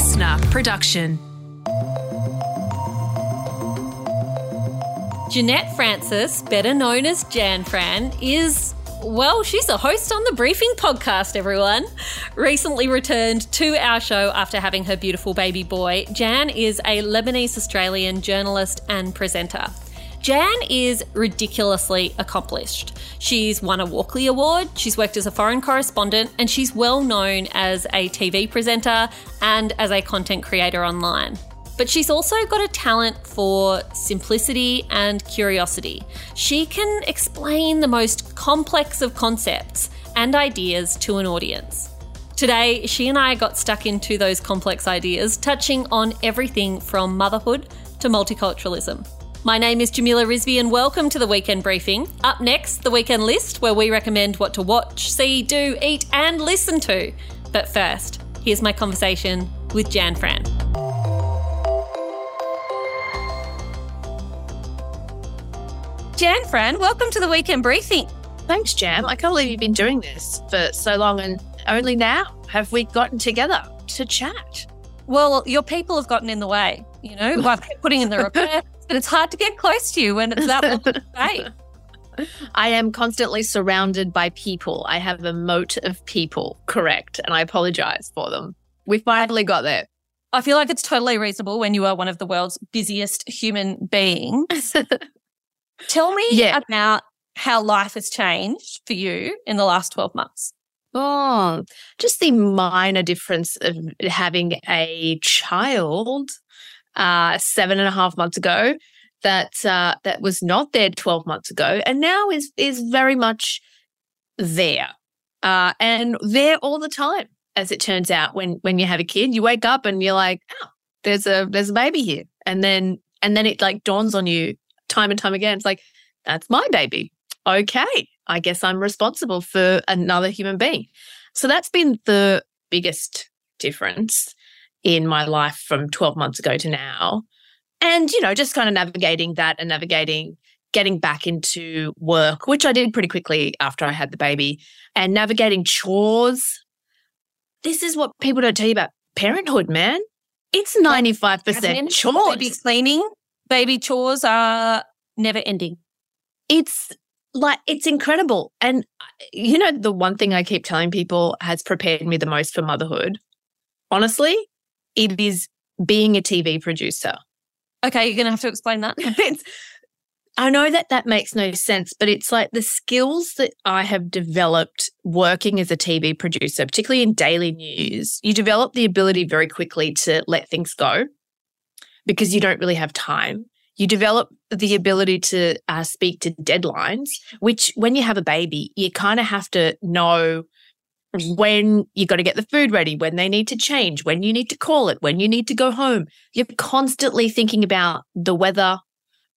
listener production. Jeanette Francis, better known as Jan Fran, is well, she's a host on the Briefing podcast, everyone. Recently returned to our show after having her beautiful baby boy. Jan is a Lebanese Australian journalist and presenter. Jan is ridiculously accomplished. She's won a Walkley Award, she's worked as a foreign correspondent, and she's well known as a TV presenter and as a content creator online. But she's also got a talent for simplicity and curiosity. She can explain the most complex of concepts and ideas to an audience. Today, she and I got stuck into those complex ideas, touching on everything from motherhood to multiculturalism. My name is Jamila Rizvi, and welcome to the Weekend Briefing. Up next, the Weekend List, where we recommend what to watch, see, do, eat, and listen to. But first, here's my conversation with Jan Fran. Jan Fran, welcome to the Weekend Briefing. Thanks, Jam. I can't believe you've been doing this for so long, and only now have we gotten together to chat. Well, your people have gotten in the way, you know, by putting in the request, and it's hard to get close to you when it's that way. I am constantly surrounded by people. I have a moat of people, correct, and I apologize for them. We finally got there. I feel like it's totally reasonable when you are one of the world's busiest human beings Tell me yeah. about how life has changed for you in the last 12 months. Oh, just the minor difference of having a child uh, seven and a half months ago that uh, that was not there 12 months ago and now is is very much there uh, and there all the time as it turns out when when you have a kid you wake up and you're like oh there's a there's a baby here and then and then it like dawns on you time and time again. It's like, that's my baby. Okay. I guess I'm responsible for another human being. So that's been the biggest difference in my life from 12 months ago to now. And, you know, just kind of navigating that and navigating getting back into work, which I did pretty quickly after I had the baby, and navigating chores. This is what people don't tell you about parenthood, man. It's 95% chores. Baby cleaning, baby chores are never ending. It's like, it's incredible. And, you know, the one thing I keep telling people has prepared me the most for motherhood, honestly, it is being a TV producer. Okay, you're going to have to explain that. I know that that makes no sense, but it's like the skills that I have developed working as a TV producer, particularly in daily news, you develop the ability very quickly to let things go because you don't really have time. You develop the ability to uh, speak to deadlines, which when you have a baby, you kind of have to know when you got to get the food ready, when they need to change, when you need to call it, when you need to go home. You're constantly thinking about the weather,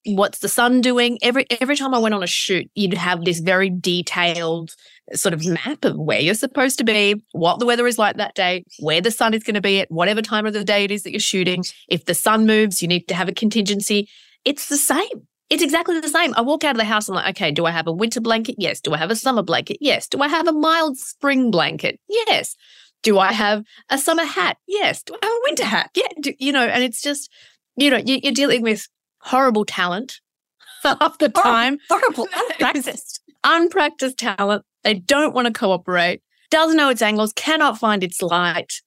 what's the sun doing. Every every time I went on a shoot, you'd have this very detailed sort of map of where you're supposed to be, what the weather is like that day, where the sun is going to be at whatever time of the day it is that you're shooting. If the sun moves, you need to have a contingency. It's the same. It's exactly the same. I walk out of the house and I'm like, okay, do I have a winter blanket? Yes. Do I have a summer blanket? Yes. Do I have a mild spring blanket? Yes. Do I have a summer hat? Yes. Do I have a winter hat? Yeah. Do, you know, and it's just, you know, you, are dealing with horrible talent half the time. Horrible, horrible unpracticed. unpracticed talent they don't want to cooperate, doesn't know its angles, cannot find its light.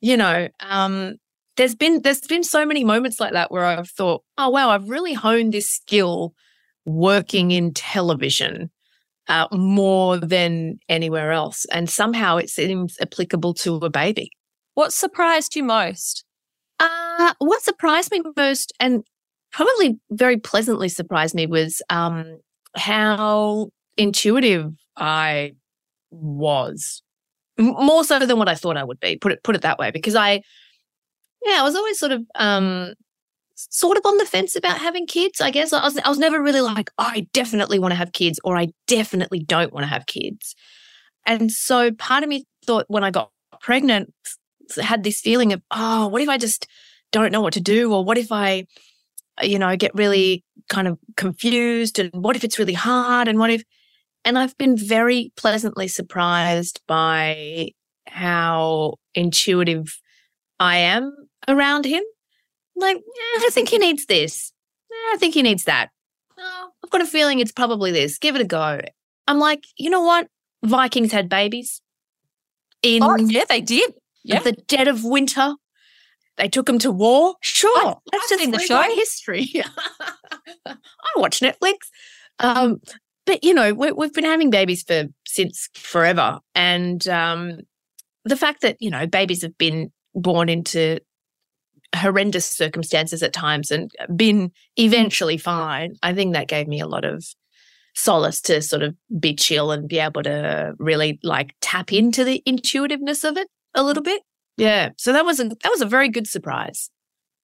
You know, um, there's been there's been so many moments like that where I've thought, oh wow, I've really honed this skill working in television uh, more than anywhere else, and somehow it seems applicable to a baby. What surprised you most? Uh, what surprised me most, and probably very pleasantly surprised me, was um, how intuitive I was more so than what I thought I would be. Put it put it that way, because I, yeah, I was always sort of um, sort of on the fence about having kids. I guess I was I was never really like oh, I definitely want to have kids or I definitely don't want to have kids. And so part of me thought when I got pregnant had this feeling of oh, what if I just don't know what to do or what if I you know get really kind of confused and what if it's really hard and what if and I've been very pleasantly surprised by how intuitive I am around him. Like, yeah, I think he needs this. Yeah, I think he needs that. Oh, I've got a feeling it's probably this. Give it a go. I'm like, you know what? Vikings had babies in Oh, yeah, they did. Yeah. the dead of winter. They took them to war. Sure, I- that's I've just the show. history. I watch Netflix. Um, but you know, we, we've been having babies for since forever, and um, the fact that you know babies have been born into horrendous circumstances at times and been eventually fine. I think that gave me a lot of solace to sort of be chill and be able to really like tap into the intuitiveness of it a little bit. Yeah. So that was a that was a very good surprise.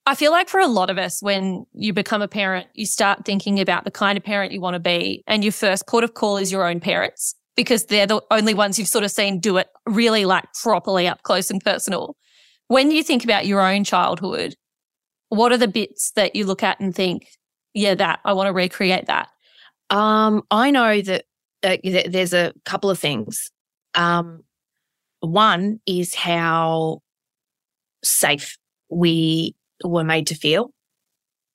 I feel like for a lot of us, when you become a parent, you start thinking about the kind of parent you want to be. And your first port of call is your own parents because they're the only ones you've sort of seen do it really like properly up close and personal. When you think about your own childhood, what are the bits that you look at and think, yeah, that I want to recreate that? Um, I know that uh, there's a couple of things. Um, one is how safe we were made to feel,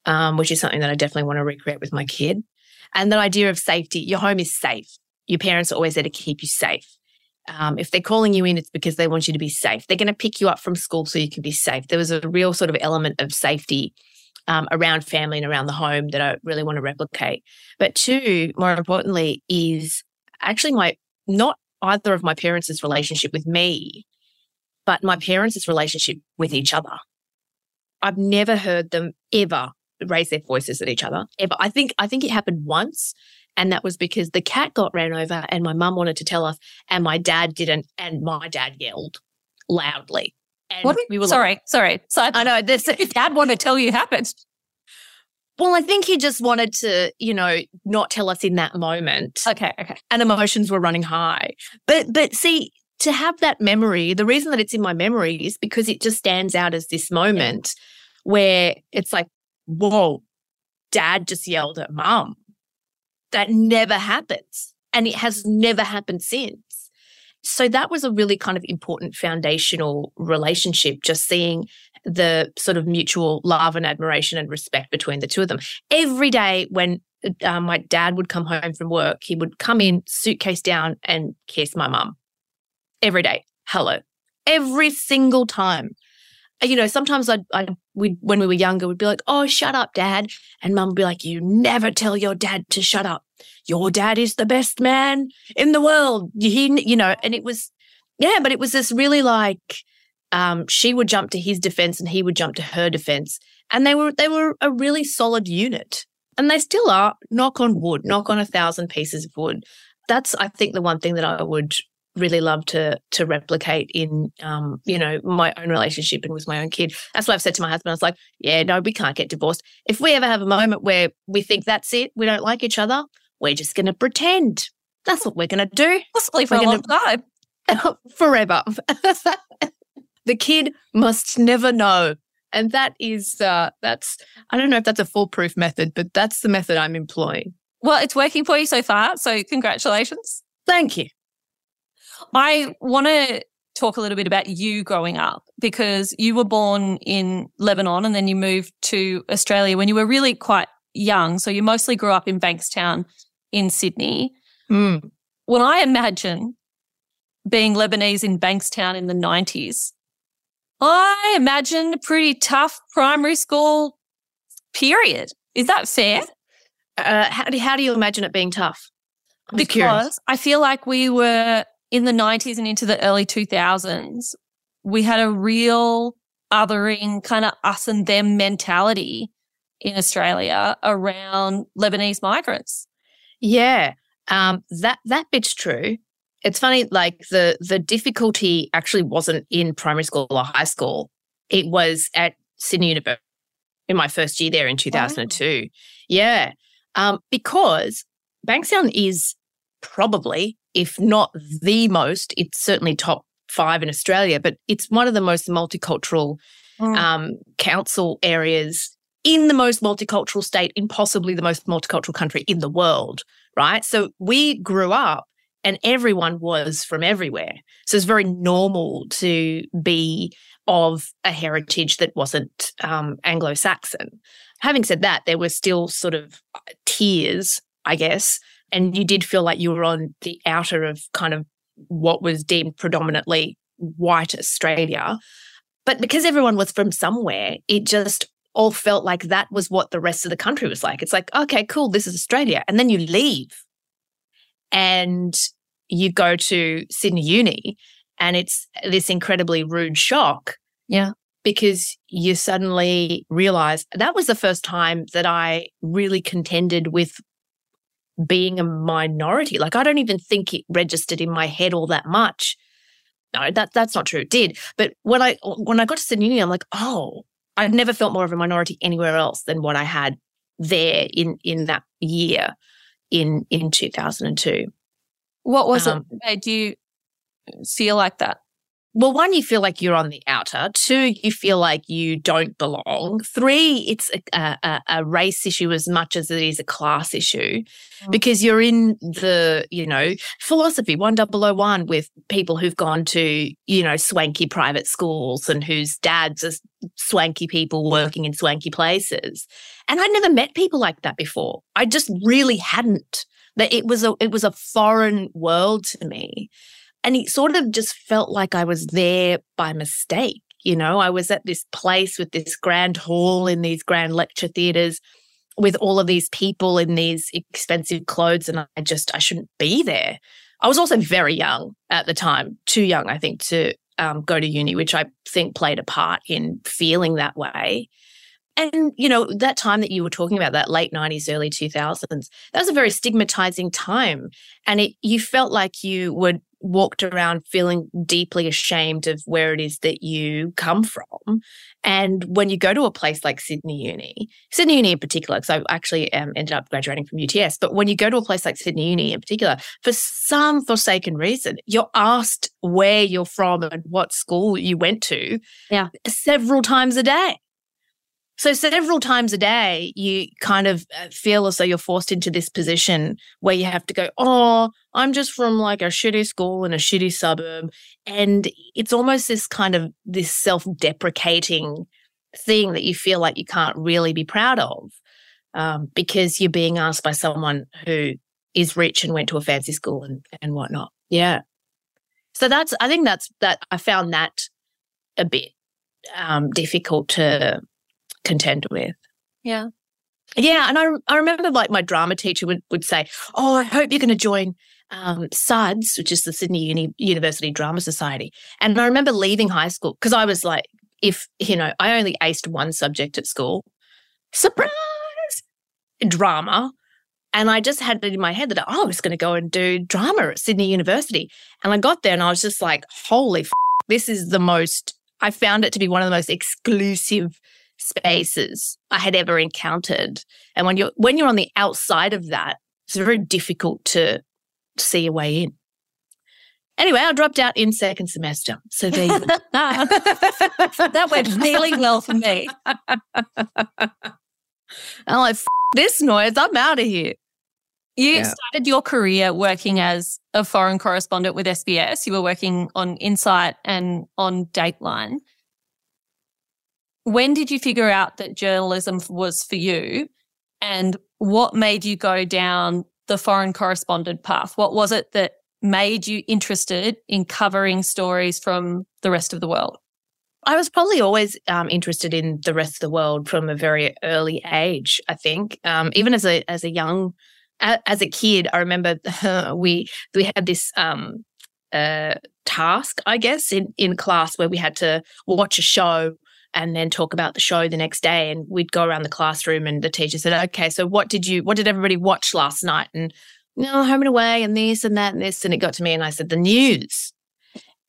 um, which is something that I definitely want to recreate with my kid. And the idea of safety, your home is safe. Your parents are always there to keep you safe. Um, if they're calling you in, it's because they want you to be safe. They're going to pick you up from school so you can be safe. There was a real sort of element of safety um, around family and around the home that I really want to replicate. But two, more importantly, is actually my not either of my parents' relationship with me, but my parents' relationship with each other. I've never heard them ever raise their voices at each other. Ever. I think I think it happened once. And that was because the cat got ran over and my mum wanted to tell us, and my dad didn't, and my dad yelled loudly. And What? we were like, sorry, sorry. So I know this dad wanted to tell you happened. Well, I think he just wanted to, you know, not tell us in that moment. Okay, okay. And emotions were running high. But but see, to have that memory, the reason that it's in my memory is because it just stands out as this moment where it's like, whoa, dad just yelled at mum. That never happens. And it has never happened since. So that was a really kind of important foundational relationship, just seeing the sort of mutual love and admiration and respect between the two of them. Every day when uh, my dad would come home from work, he would come in, suitcase down, and kiss my mum. Every day. Hello. Every single time. You know, sometimes I'd, I'd we when we were younger, we'd be like, "Oh, shut up, dad," and mum would be like, "You never tell your dad to shut up. Your dad is the best man in the world." He, you know, and it was, yeah, but it was this really like, um, she would jump to his defense and he would jump to her defense, and they were they were a really solid unit, and they still are. Knock on wood, knock on a thousand pieces of wood. That's, I think, the one thing that I would really love to to replicate in um you know my own relationship and with my own kid. That's what i've said to my husband i was like yeah no we can't get divorced. If we ever have a moment where we think that's it we don't like each other we're just going to pretend. That's what we're going to do. Possibly for We're a gonna- long time. forever. The kid must never know. And that is uh that's i don't know if that's a foolproof method but that's the method i'm employing. Well, it's working for you so far. So congratulations. thank you I want to talk a little bit about you growing up because you were born in Lebanon and then you moved to Australia when you were really quite young. So you mostly grew up in Bankstown in Sydney. Mm. When I imagine being Lebanese in Bankstown in the 90s, I imagine a pretty tough primary school period. Is that fair? Uh, how, do, how do you imagine it being tough I'm because I feel like we were in the 90s and into the early 2000s, we had a real othering kind of us and them mentality in Australia around Lebanese migrants. Yeah, um, that that bit's true. It's funny, like the the difficulty actually wasn't in primary school or high school. It was at Sydney University in my first year there in 2002. Yeah, um, because Bankstown is probably, if not the most, it's certainly top five in Australia, but it's one of the most multicultural um, council areas in the most multicultural state, in possibly the most multicultural country in the world, right? So we grew up and everyone was from everywhere. So it's very normal to be of a heritage that wasn't um, Anglo Saxon. Having said that, there were still sort of uh, tiers, I guess, and you did feel like you were on the outer of kind of what was deemed predominantly white Australia. But because everyone was from somewhere, it just all felt like that was what the rest of the country was like. It's like, okay, cool, this is Australia. And then you leave and you go to Sydney Uni and it's this incredibly rude shock. Yeah. Because you suddenly realize that was the first time that I really contended with being a minority. Like I don't even think it registered in my head all that much. No, that that's not true. It did. But when I when I got to Sydney Uni, I'm like, oh, I've never felt more of a minority anywhere else than what I had there in in that year in in 2002. What was um, it made you feel like that? Well, one, you feel like you're on the outer. Two, you feel like you don't belong. Three, it's a, a, a race issue as much as it is a class issue mm. because you're in the, you know, philosophy 1001 with people who've gone to, you know, swanky private schools and whose dads are swanky people working in swanky places. And I'd never met people like that before. I just really hadn't. That it was a it was a foreign world to me. And it sort of just felt like I was there by mistake. You know, I was at this place with this grand hall in these grand lecture theaters with all of these people in these expensive clothes. And I just, I shouldn't be there. I was also very young at the time, too young, I think, to um, go to uni, which I think played a part in feeling that way. And, you know, that time that you were talking about, that late 90s, early 2000s, that was a very stigmatizing time. And it, you felt like you were walked around feeling deeply ashamed of where it is that you come from. And when you go to a place like Sydney Uni, Sydney Uni in particular, because I actually um, ended up graduating from UTS, but when you go to a place like Sydney Uni in particular, for some forsaken reason, you're asked where you're from and what school you went to yeah. several times a day. So several times a day, you kind of uh, feel as though you're forced into this position where you have to go, oh, I'm just from like a shitty school in a shitty suburb. And it's almost this kind of this self-deprecating thing that you feel like you can't really be proud of um, because you're being asked by someone who is rich and went to a fancy school and, and whatnot. Yeah. So that's, I think that's, that I found that a bit um, difficult to contend with. Yeah. Yeah. And I, I remember like my drama teacher would, would say, Oh, I hope you're going to join um, SUDS, which is the Sydney Uni- University Drama Society. And I remember leaving high school because I was like, if, you know, I only aced one subject at school, surprise, drama. And I just had it in my head that oh, I was going to go and do drama at Sydney University. And I got there and I was just like, holy, f- this is the most, I found it to be one of the most exclusive spaces I had ever encountered. And when you're when you're on the outside of that, it's very difficult to see a way in. Anyway, I dropped out in second semester. So there you go. that went really well for me. I'm like, this noise, I'm out of here. You yeah. started your career working as a foreign correspondent with SBS. You were working on Insight and on Dateline. When did you figure out that journalism was for you? And what made you go down the foreign correspondent path? What was it that made you interested in covering stories from the rest of the world? I was probably always um, interested in the rest of the world from a very early age. I think, um, even as a as a young as a kid, I remember we we had this um, uh, task, I guess, in in class where we had to watch a show and then talk about the show the next day. And we'd go around the classroom and the teacher said, okay, so what did you, what did everybody watch last night? And, you know, home and away and this and that and this. And it got to me and I said, the news.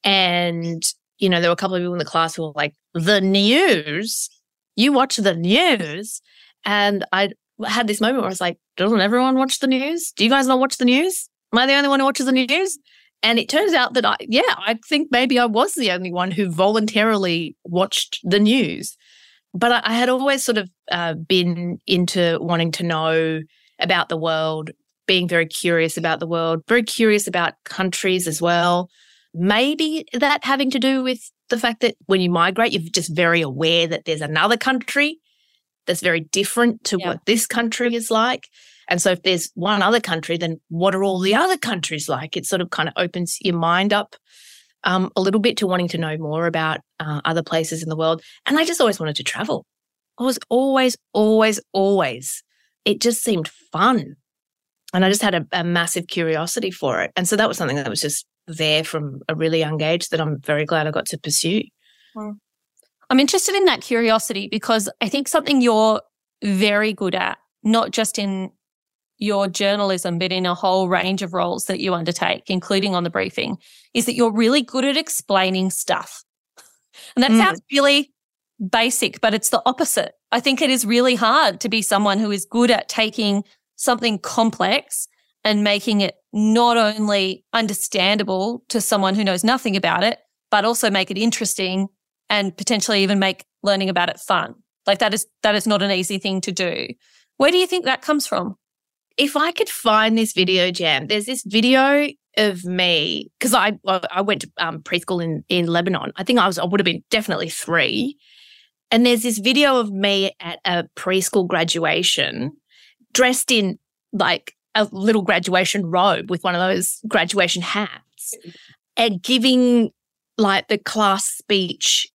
And, you know, there were a couple of people in the class who were like, the news? You watch the news? And I had this moment where I was like, doesn't everyone watch the news? Do you guys not watch the news? Am I the only one who watches the news? And it turns out that I, yeah, I think maybe I was the only one who voluntarily watched the news. But I, I had always sort of uh, been into wanting to know about the world being very curious about the world, very curious about countries as well. Maybe that having to do with the fact that when you migrate, you're just very aware that there's another country that's very different to yeah. what this country is like. And so if there's one other country, then what are all the other countries like? It sort of kind of opens your mind up um, a little bit to wanting to know more about uh, other places in the world. And I just always wanted to travel. I was always, always, always. It just seemed fun. And I just had a, a massive curiosity for it. And so that was something that was just there from a really young age that I'm very glad I got to pursue. I'm interested in that curiosity because I think something you're very good at, not just in your journalism, but in a whole range of roles that you undertake, including on the briefing, is that you're really good at explaining stuff. And that mm. sounds really basic, but it's the opposite. I think it is really hard to be someone who is good at taking something complex and making it not only understandable to someone who knows nothing about it, but also make it interesting and potentially even make learning about it fun. Like that is, that is not an easy thing to do. Where do you think that comes from? If I could find this video jam, there's this video of me because I I went to um, preschool in in Lebanon. I think I was I would have been definitely three, and there's this video of me at a preschool graduation, dressed in like a little graduation robe with one of those graduation hats, and giving like the class speech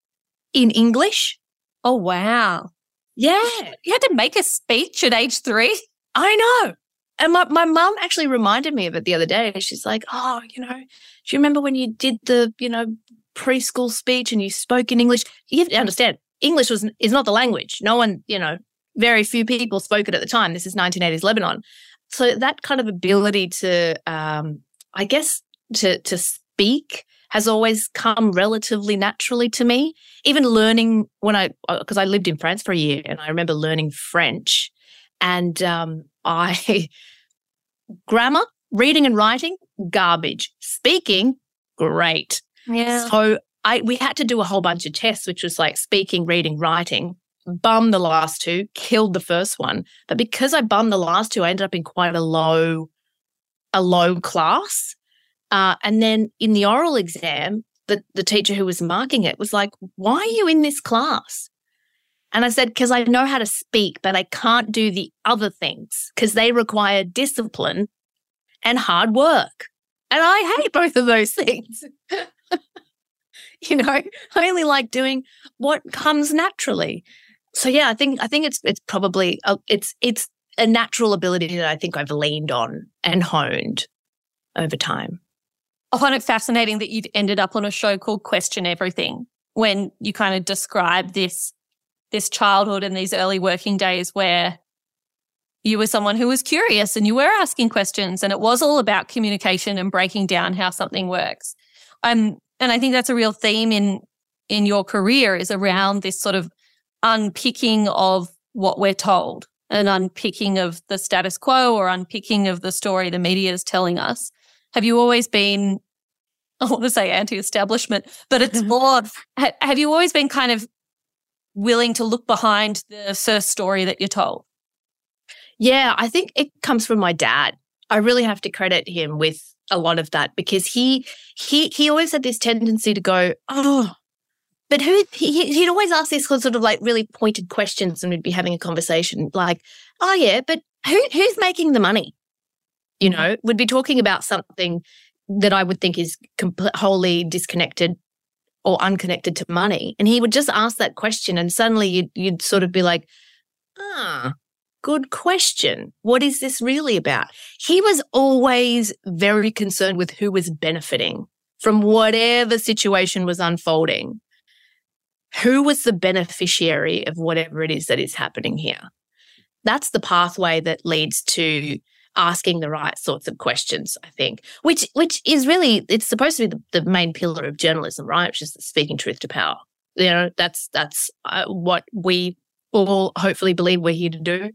in English. Oh, wow. Yeah. You had to make a speech at age three? I know. And my, my mum actually reminded me of it the other day. She's like, Oh, you know, do you remember when you did the, you know, preschool speech and you spoke in English? You have to understand, English was is not the language. No one, you know, very few people spoke it at the time. This is 1980s Lebanon. So that kind of ability to, um, I guess, to to speak has always come relatively naturally to me. Even learning when I, because uh, I lived in France for a year and I remember learning French and um, I, grammar, reading and writing, garbage. Speaking, great. Yeah. So I, we had to do a whole bunch of tests, which was like speaking, reading, writing. Bum the last two, killed the first one. But because I bummed the last two, I ended up in quite a low, a low class. Uh, and then in the oral exam, the, the teacher who was marking it was like, Why are you in this class? And I said, Because I know how to speak, but I can't do the other things because they require discipline and hard work. And I hate both of those things. you know, I only like doing what comes naturally. So yeah, I think I think it's it's probably a, it's it's a natural ability that I think I've leaned on and honed over time. I find it fascinating that you've ended up on a show called Question Everything when you kind of describe this this childhood and these early working days where you were someone who was curious and you were asking questions and it was all about communication and breaking down how something works. Um, and I think that's a real theme in in your career is around this sort of unpicking of what we're told, and unpicking of the status quo or unpicking of the story the media is telling us. Have you always been, I want to say anti establishment, but it's more, have you always been kind of willing to look behind the first story that you're told? Yeah, I think it comes from my dad. I really have to credit him with a lot of that because he he he always had this tendency to go, oh, but who he, he'd always ask these sort of like really pointed questions, and we'd be having a conversation like, oh yeah, but who who's making the money? you mm-hmm. know, would be talking about something that I would think is completely wholly disconnected or unconnected to money. And he would just ask that question, and suddenly you'd, you'd sort of be like, ah, good question. What is this really about? He was always very concerned with who was benefiting from whatever situation was unfolding. Who was the beneficiary of whatever it is that is happening here? That's the pathway that leads to asking the right sorts of questions, I think, which which is really it's supposed to be the, the main pillar of journalism, right? Which is speaking truth to power. You know, that's that's uh, what we all hopefully believe we're here to do.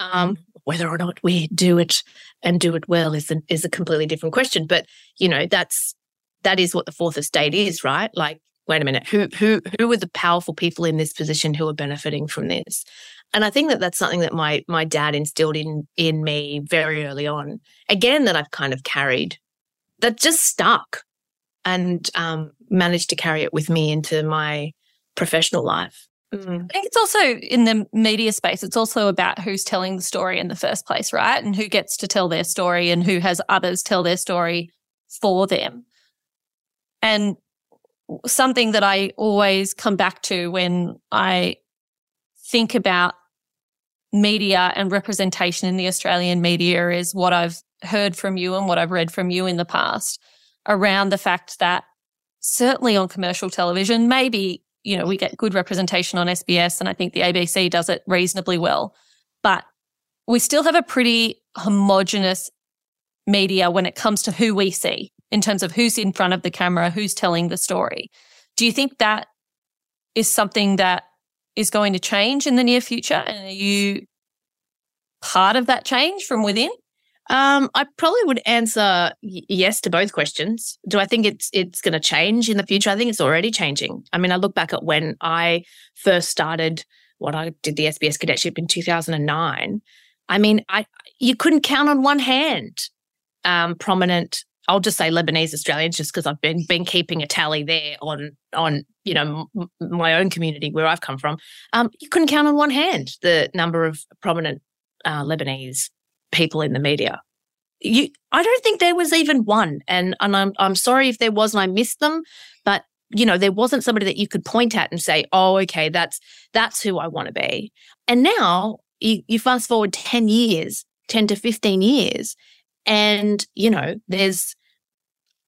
Um, whether or not we do it and do it well is a, is a completely different question. But you know, that's that is what the fourth estate is, right? Like, wait a minute, who who who are the powerful people in this position who are benefiting from this? And I think that that's something that my my dad instilled in in me very early on. Again, that I've kind of carried, that just stuck, and um, managed to carry it with me into my professional life. Mm. I think it's also in the media space, it's also about who's telling the story in the first place, right? And who gets to tell their story and who has others tell their story for them. And something that I always come back to when I think about media and representation in the Australian media is what I've heard from you and what I've read from you in the past around the fact that certainly on commercial television, maybe, you know, we get good representation on SBS and I think the ABC does it reasonably well, but we still have a pretty homogenous media when it comes to who we see in terms of who's in front of the camera, who's telling the story. Do you think that is something that is going to change in the near future? And are you part of that change from within? Um, I probably would answer yes to both questions. Do I think it's it's going to change in the future? I think it's already changing. I mean, I look back at when I first started what I did the SBS cadetship in 2009. I mean, I you couldn't count on one hand um, prominent I'll just say Lebanese Australians, just because I've been been keeping a tally there on on you know m- my own community where I've come from. Um, you couldn't count on one hand the number of prominent uh, Lebanese people in the media. You, I don't think there was even one, and and I'm I'm sorry if there was and I missed them, but you know there wasn't somebody that you could point at and say, oh, okay, that's that's who I want to be. And now you, you fast forward ten years, ten to fifteen years, and, you know, there's,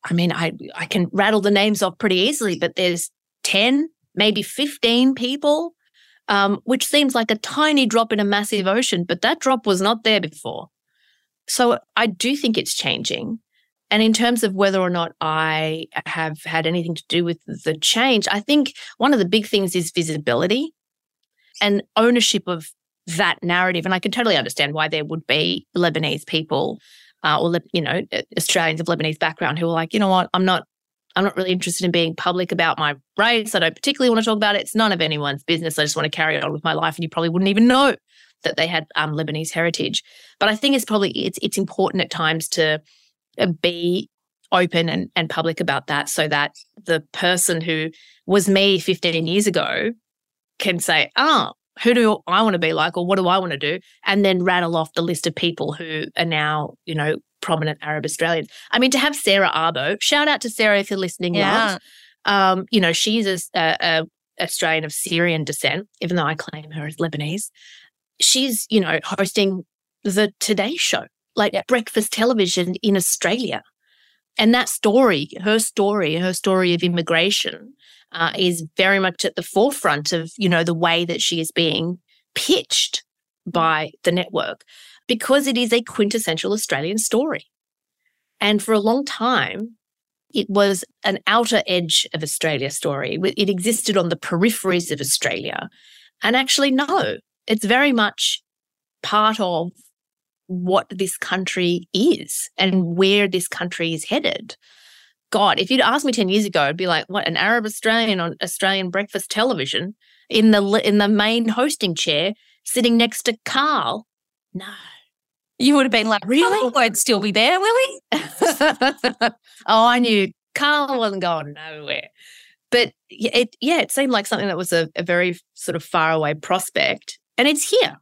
I mean, I, I can rattle the names off pretty easily, but there's 10, maybe 15 people, um, which seems like a tiny drop in a massive ocean, but that drop was not there before. So I do think it's changing. And in terms of whether or not I have had anything to do with the change, I think one of the big things is visibility and ownership of that narrative. And I can totally understand why there would be Lebanese people uh, or you know Australians of Lebanese background who are like, you know what, I'm not I'm not really interested in being public about my race. I don't particularly want to talk about it. It's none of anyone's business. I just want to carry on with my life, and you probably wouldn't even know that they had um, Lebanese heritage. But I think it's probably it's it's important at times to uh, be open and, and public about that so that the person who was me 15 years ago can say, oh, who do I want to be like or what do I want to do? And then rattle off the list of people who are now, you know, prominent Arab Australians. I mean, to have Sarah Abo, shout out to Sarah if you're listening. Yeah. Um, you know, she's a, a, a Australian of Syrian descent, even though I claim her as Lebanese. She's, you know, hosting the Today Show, like yeah. breakfast television in Australia. And that story, her story, her story of immigration, uh, is very much at the forefront of you know the way that she is being pitched by the network because it is a quintessential Australian story. And for a long time, it was an outer edge of Australia story. It existed on the peripheries of Australia. And actually, no, it's very much part of what this country is and where this country is headed. God, if you'd asked me 10 years ago, I'd be like, what, an Arab Australian on Australian breakfast television in the in the main hosting chair sitting next to Karl? No. You would have been like, really? Won't still be there, will he? oh, I knew Karl wasn't going nowhere. But it, yeah, it seemed like something that was a, a very sort of far away prospect. And it's here.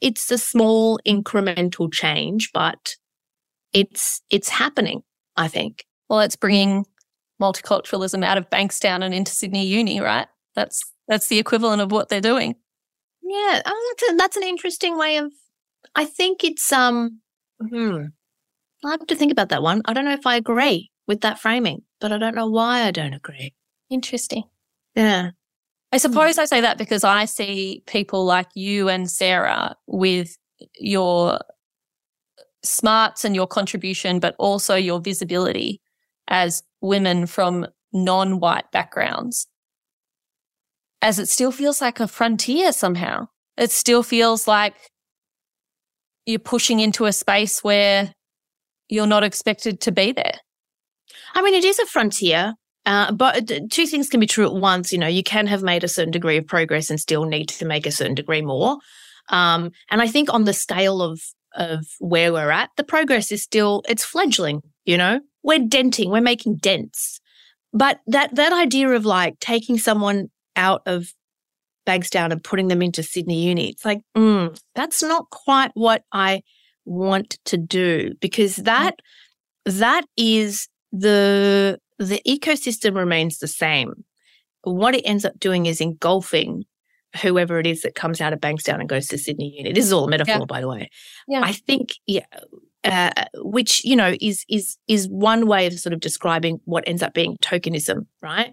It's a small incremental change, but it's it's happening, I think. Well, it's bringing multiculturalism out of Bankstown and into Sydney Uni, right? That's that's the equivalent of what they're doing. Yeah, oh, that's, a, that's an interesting way of. I think it's um. Hmm. I have to think about that one. I don't know if I agree with that framing, but I don't know why I don't agree. Interesting. Yeah. I hmm. suppose I say that because I see people like you and Sarah with your smarts and your contribution, but also your visibility as women from non white backgrounds, as it still feels like a frontier somehow. It still feels like you're pushing into a space where you're not expected to be there. I mean, it is a frontier, Uh, but two things can be true at once. You know, you can have made a certain degree of progress and still need to make a certain degree more. Um, and I think on the scale of of where we're at, the progress is still it's fledgling. You know, we're denting, we're making dents. But that that idea of like taking someone out of Bankstown and putting them into Sydney Uni, it's like, mm, that's not quite what I want to do because that that is the the ecosystem remains the same. What it ends up doing is engulfing whoever it is that comes out of Bankstown and goes to Sydney Uni. This is all a metaphor, yeah. by the way. Yeah. I think, yeah, uh, which you know is is is one way of sort of describing what ends up being tokenism, right?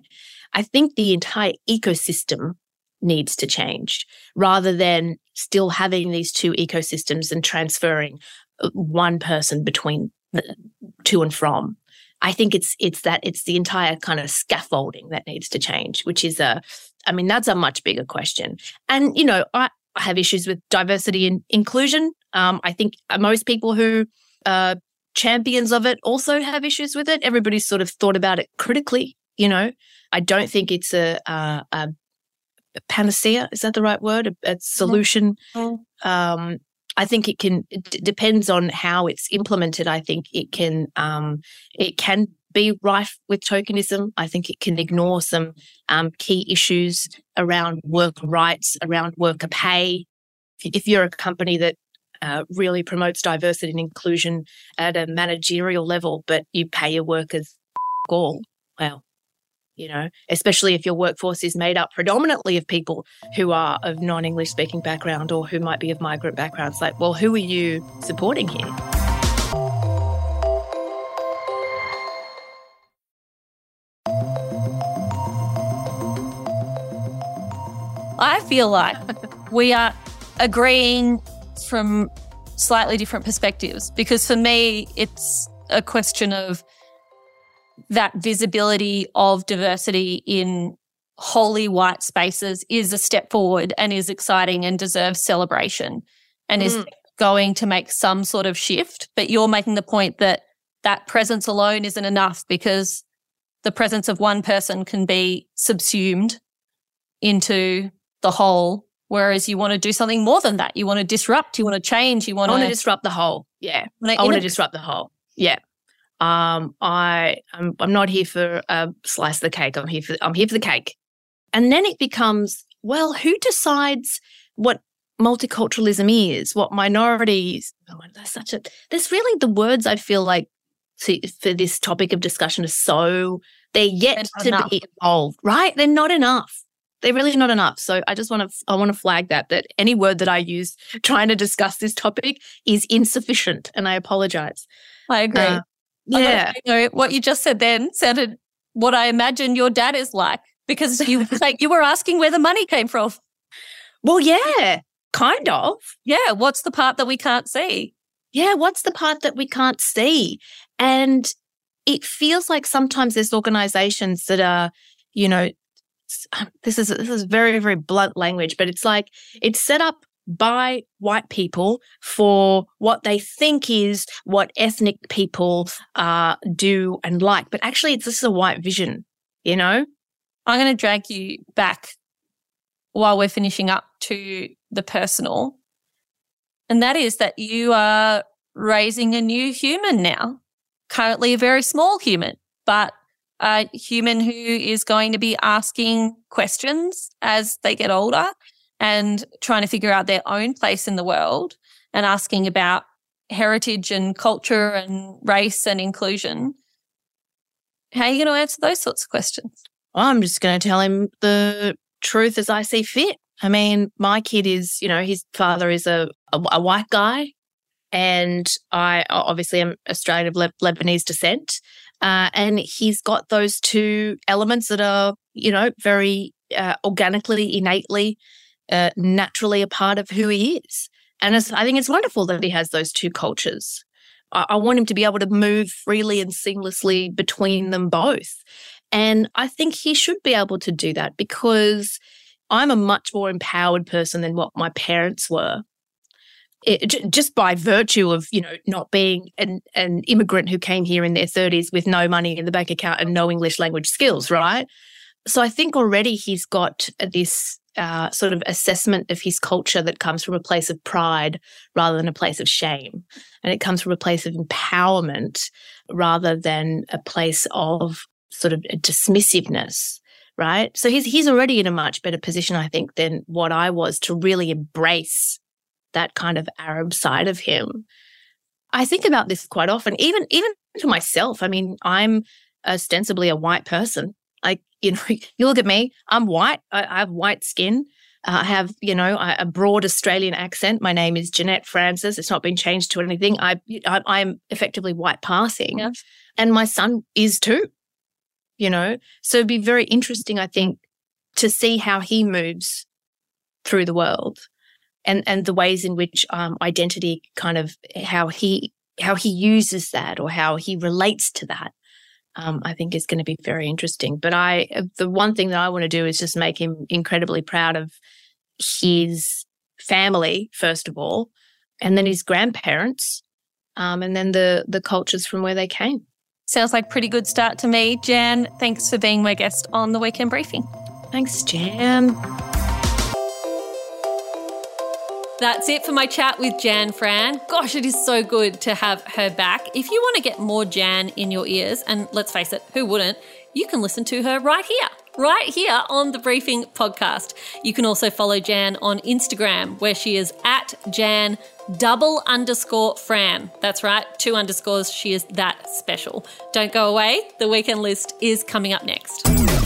I think the entire ecosystem needs to change rather than still having these two ecosystems and transferring uh, one person between the, to and from. I think it's it's that it's the entire kind of scaffolding that needs to change, which is a I mean, that's a much bigger question. And, you know, I, I have issues with diversity and inclusion. Um, I think most people who are champions of it also have issues with it. Everybody's sort of thought about it critically, you know. I don't think it's a, a, a panacea. Is that the right word? A, a solution. Mm-hmm. Um, I think it can. It depends on how it's implemented. I think it can. Um, it can be rife with tokenism. I think it can ignore some um, key issues around worker rights, around worker pay. If you're a company that uh, really promotes diversity and inclusion at a managerial level, but you pay your workers all, well, you know, especially if your workforce is made up predominantly of people who are of non English speaking background or who might be of migrant backgrounds. Like, well, who are you supporting here? I feel like we are agreeing from slightly different perspectives because for me, it's a question of that visibility of diversity in wholly white spaces is a step forward and is exciting and deserves celebration and mm. is going to make some sort of shift. But you're making the point that that presence alone isn't enough because the presence of one person can be subsumed into the whole. Whereas you want to do something more than that. You want to disrupt, you want to change, you want I want to disrupt the whole. Yeah. I want to disrupt the whole. Yeah. Um, I I'm, I'm not here for a slice of the cake. I'm here for I'm here for the cake. And then it becomes, well, who decides what multiculturalism is, what minorities? Oh, that's such a. There's really the words I feel like see, for this topic of discussion are so they're yet they're to enough. be evolved, right? They're not enough they're really not enough. So I just want to I want to flag that that any word that I use trying to discuss this topic is insufficient, and I apologize. I agree. Uh, yeah, you know, what you just said then sounded what I imagine your dad is like because you like you were asking where the money came from. Well, yeah, kind of. Yeah, what's the part that we can't see? Yeah, what's the part that we can't see? And it feels like sometimes there's organizations that are, you know, um, this is this is very very blunt language, but it's like it's set up by white people for what they think is what ethnic people uh, do and like, but actually it's this is a white vision, you know. I'm going to drag you back while we're finishing up to the personal, and that is that you are raising a new human now, currently a very small human, but a human who is going to be asking questions as they get older and trying to figure out their own place in the world and asking about heritage and culture and race and inclusion. How are you going to answer those sorts of questions? I'm just going to tell him the truth as I see fit. I mean, my kid is, you know, his father is a, a, a white guy, and I obviously am Australian of Lebanese descent. Uh, and he's got those two elements that are, you know, very uh, organically, innately, uh, naturally a part of who he is. And I think it's wonderful that he has those two cultures. I, I want him to be able to move freely and seamlessly between them both. And I think he should be able to do that because I'm a much more empowered person than what my parents were. it, just by virtue of you know not being an, an immigrant who came here in their 30s with no money in the bank account and no english language skills right so i think already he's got this uh, sort of assessment of his culture that comes from a place of pride rather than a place of shame and it comes from a place of empowerment rather than a place of sort of dismissiveness right so he's he's already in a much better position i think than what i was to really embrace that kind of Arab side of him. I think about this quite often, even even to myself. I mean, I'm ostensibly a white person. You know, you look at me, I'm white. I, I have white skin. Uh, I have, you know, a broad Australian accent. My name is Jeanette Francis. It's not been changed to anything. I, I am effectively white passing, yeah. and my son is too. You know, so it'd be very interesting, I think, to see how he moves through the world and and the ways in which um, identity kind of how he how he uses that or how he relates to that um, I think is going to be very interesting. But I, the one thing that I want to do is just make him incredibly proud of his family, first of all, and then his grandparents, um, and then the the cultures from where they came. Sounds like pretty good start to me, Jan. Thanks for being my guest on the weekend briefing. Thanks, Jan. That's it for my chat with Jan Fran. Gosh, it is so good to have her back. If you want to get more Jan in your ears, and let's face it, who wouldn't? You can listen to her right here, right here on the Briefing podcast. You can also follow Jan on Instagram, where she is at Jan double underscore Fran. That's right, two underscores. She is that special. Don't go away. The weekend list is coming up next.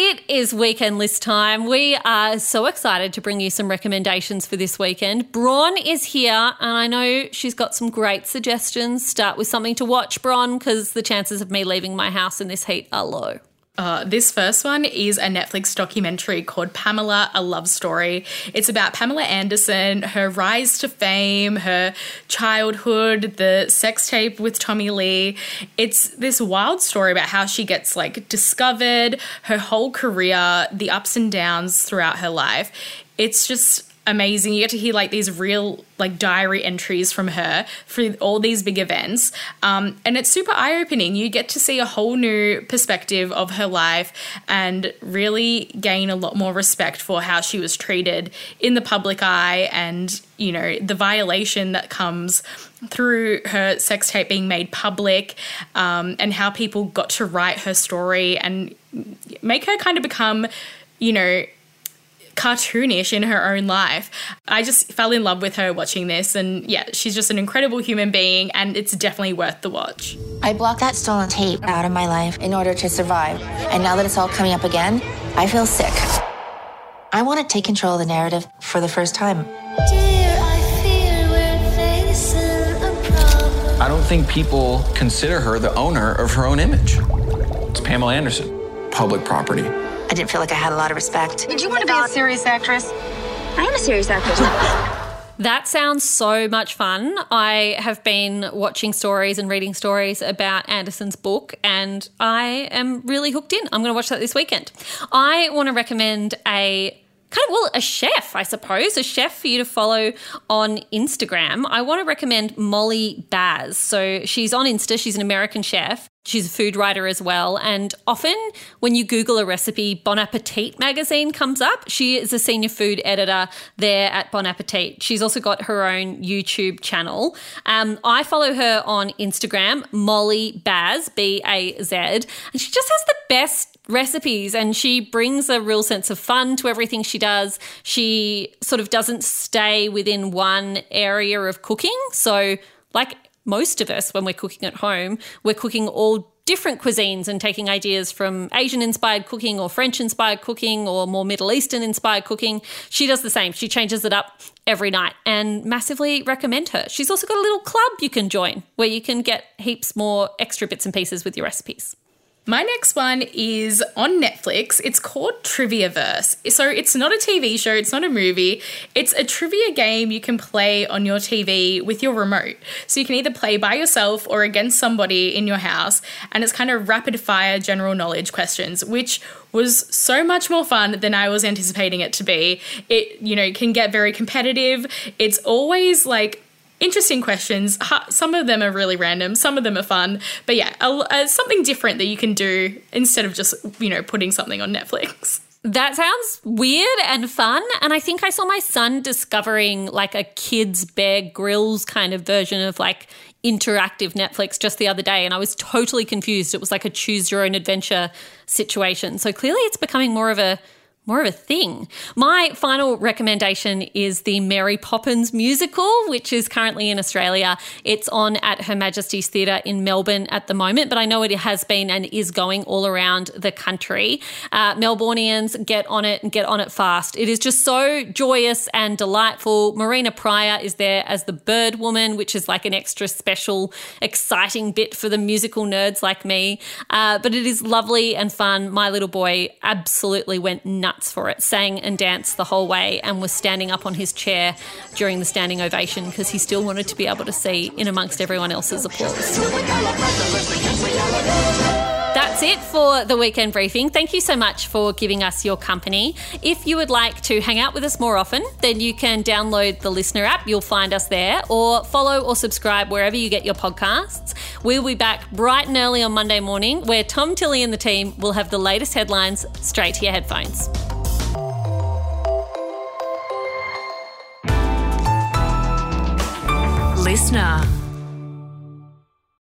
It is weekend list time. We are so excited to bring you some recommendations for this weekend. Bron is here, and I know she's got some great suggestions. Start with something to watch, Bron, because the chances of me leaving my house in this heat are low. Uh, this first one is a Netflix documentary called Pamela, A Love Story. It's about Pamela Anderson, her rise to fame, her childhood, the sex tape with Tommy Lee. It's this wild story about how she gets like discovered, her whole career, the ups and downs throughout her life. It's just amazing. You get to hear like these real like diary entries from her for all these big events, um, and it's super eye opening. You get to see a whole new perspective of her life and really gain a lot more respect for how she was treated in the public eye, and you know the violation that comes through her sex tape being made public, um, and how people got to write her story and make her kind of become, you know cartoonish in her own life. I just fell in love with her watching this, and yeah, she's just an incredible human being, and it's definitely worth the watch. I blocked that stolen tape out of my life in order to survive, and now that it's all coming up again, I feel sick. I want to take control of the narrative for the first time. I don't think people consider her the owner of her own image. It's Pamela Anderson, public property. I didn't feel like I had a lot of respect. Did you want to be a serious actress? I am a serious actress. That sounds so much fun. I have been watching stories and reading stories about Anderson's book, and I am really hooked in. I'm going to watch that this weekend. I want to recommend a kind of well a chef i suppose a chef for you to follow on instagram. I want to recommend molly baz. So she's on insta she's an american chef she's a food writer as well and often when you google a recipe bon appetit magazine comes up. She is a senior food editor there at bon appetit. She's also got her own youtube channel. Um, i follow her on instagram molly baz b-a-z and she just has the best recipes and she brings a real sense of fun to everything she does. She sort of doesn't stay within one area of cooking. So, like most of us, when we're cooking at home, we're cooking all different cuisines and taking ideas from Asian inspired cooking or French inspired cooking or more Middle Eastern inspired cooking. She does the same. She changes it up every night and massively recommend her. She's also got a little club you can join where you can get heaps more extra bits and pieces with your recipes. My next one is on Netflix. It's called Triviaverse. So it's not a TV show, it's not a movie. It's a trivia game you can play on your TV with your remote. So you can either play by yourself or against somebody in your house, and it's kind of rapid fire general knowledge questions, which was so much more fun than I was anticipating it to be. It, you know, can get very competitive. It's always like interesting questions. Some of them are really random, some of them are fun. But yeah, uh, something different that you can do instead of just, you know, putting something on Netflix. That sounds weird and fun. And I think I saw my son discovering like a kids' Bear Grylls kind of version of like interactive Netflix just the other day. And I was totally confused. It was like a choose your own adventure situation. So clearly it's becoming more of a more of a thing. My final recommendation is the Mary Poppins musical, which is currently in Australia. It's on at Her Majesty's Theatre in Melbourne at the moment, but I know it has been and is going all around the country. Uh, Melbourneians get on it and get on it fast. It is just so joyous and delightful. Marina Prior is there as the bird woman, which is like an extra special, exciting bit for the musical nerds like me. Uh, but it is lovely and fun. My little boy absolutely went nuts nuts for it, sang and danced the whole way, and was standing up on his chair during the standing ovation because he still wanted to be able to see in amongst everyone else's applause. That's it for the weekend briefing. Thank you so much for giving us your company. If you would like to hang out with us more often, then you can download the LiSTNR app. You'll find us there, or follow or subscribe wherever you get your podcasts. We'll be back bright and early on Monday morning, where Tom Tilley and the team will have the latest headlines straight to your headphones. LiSTNR.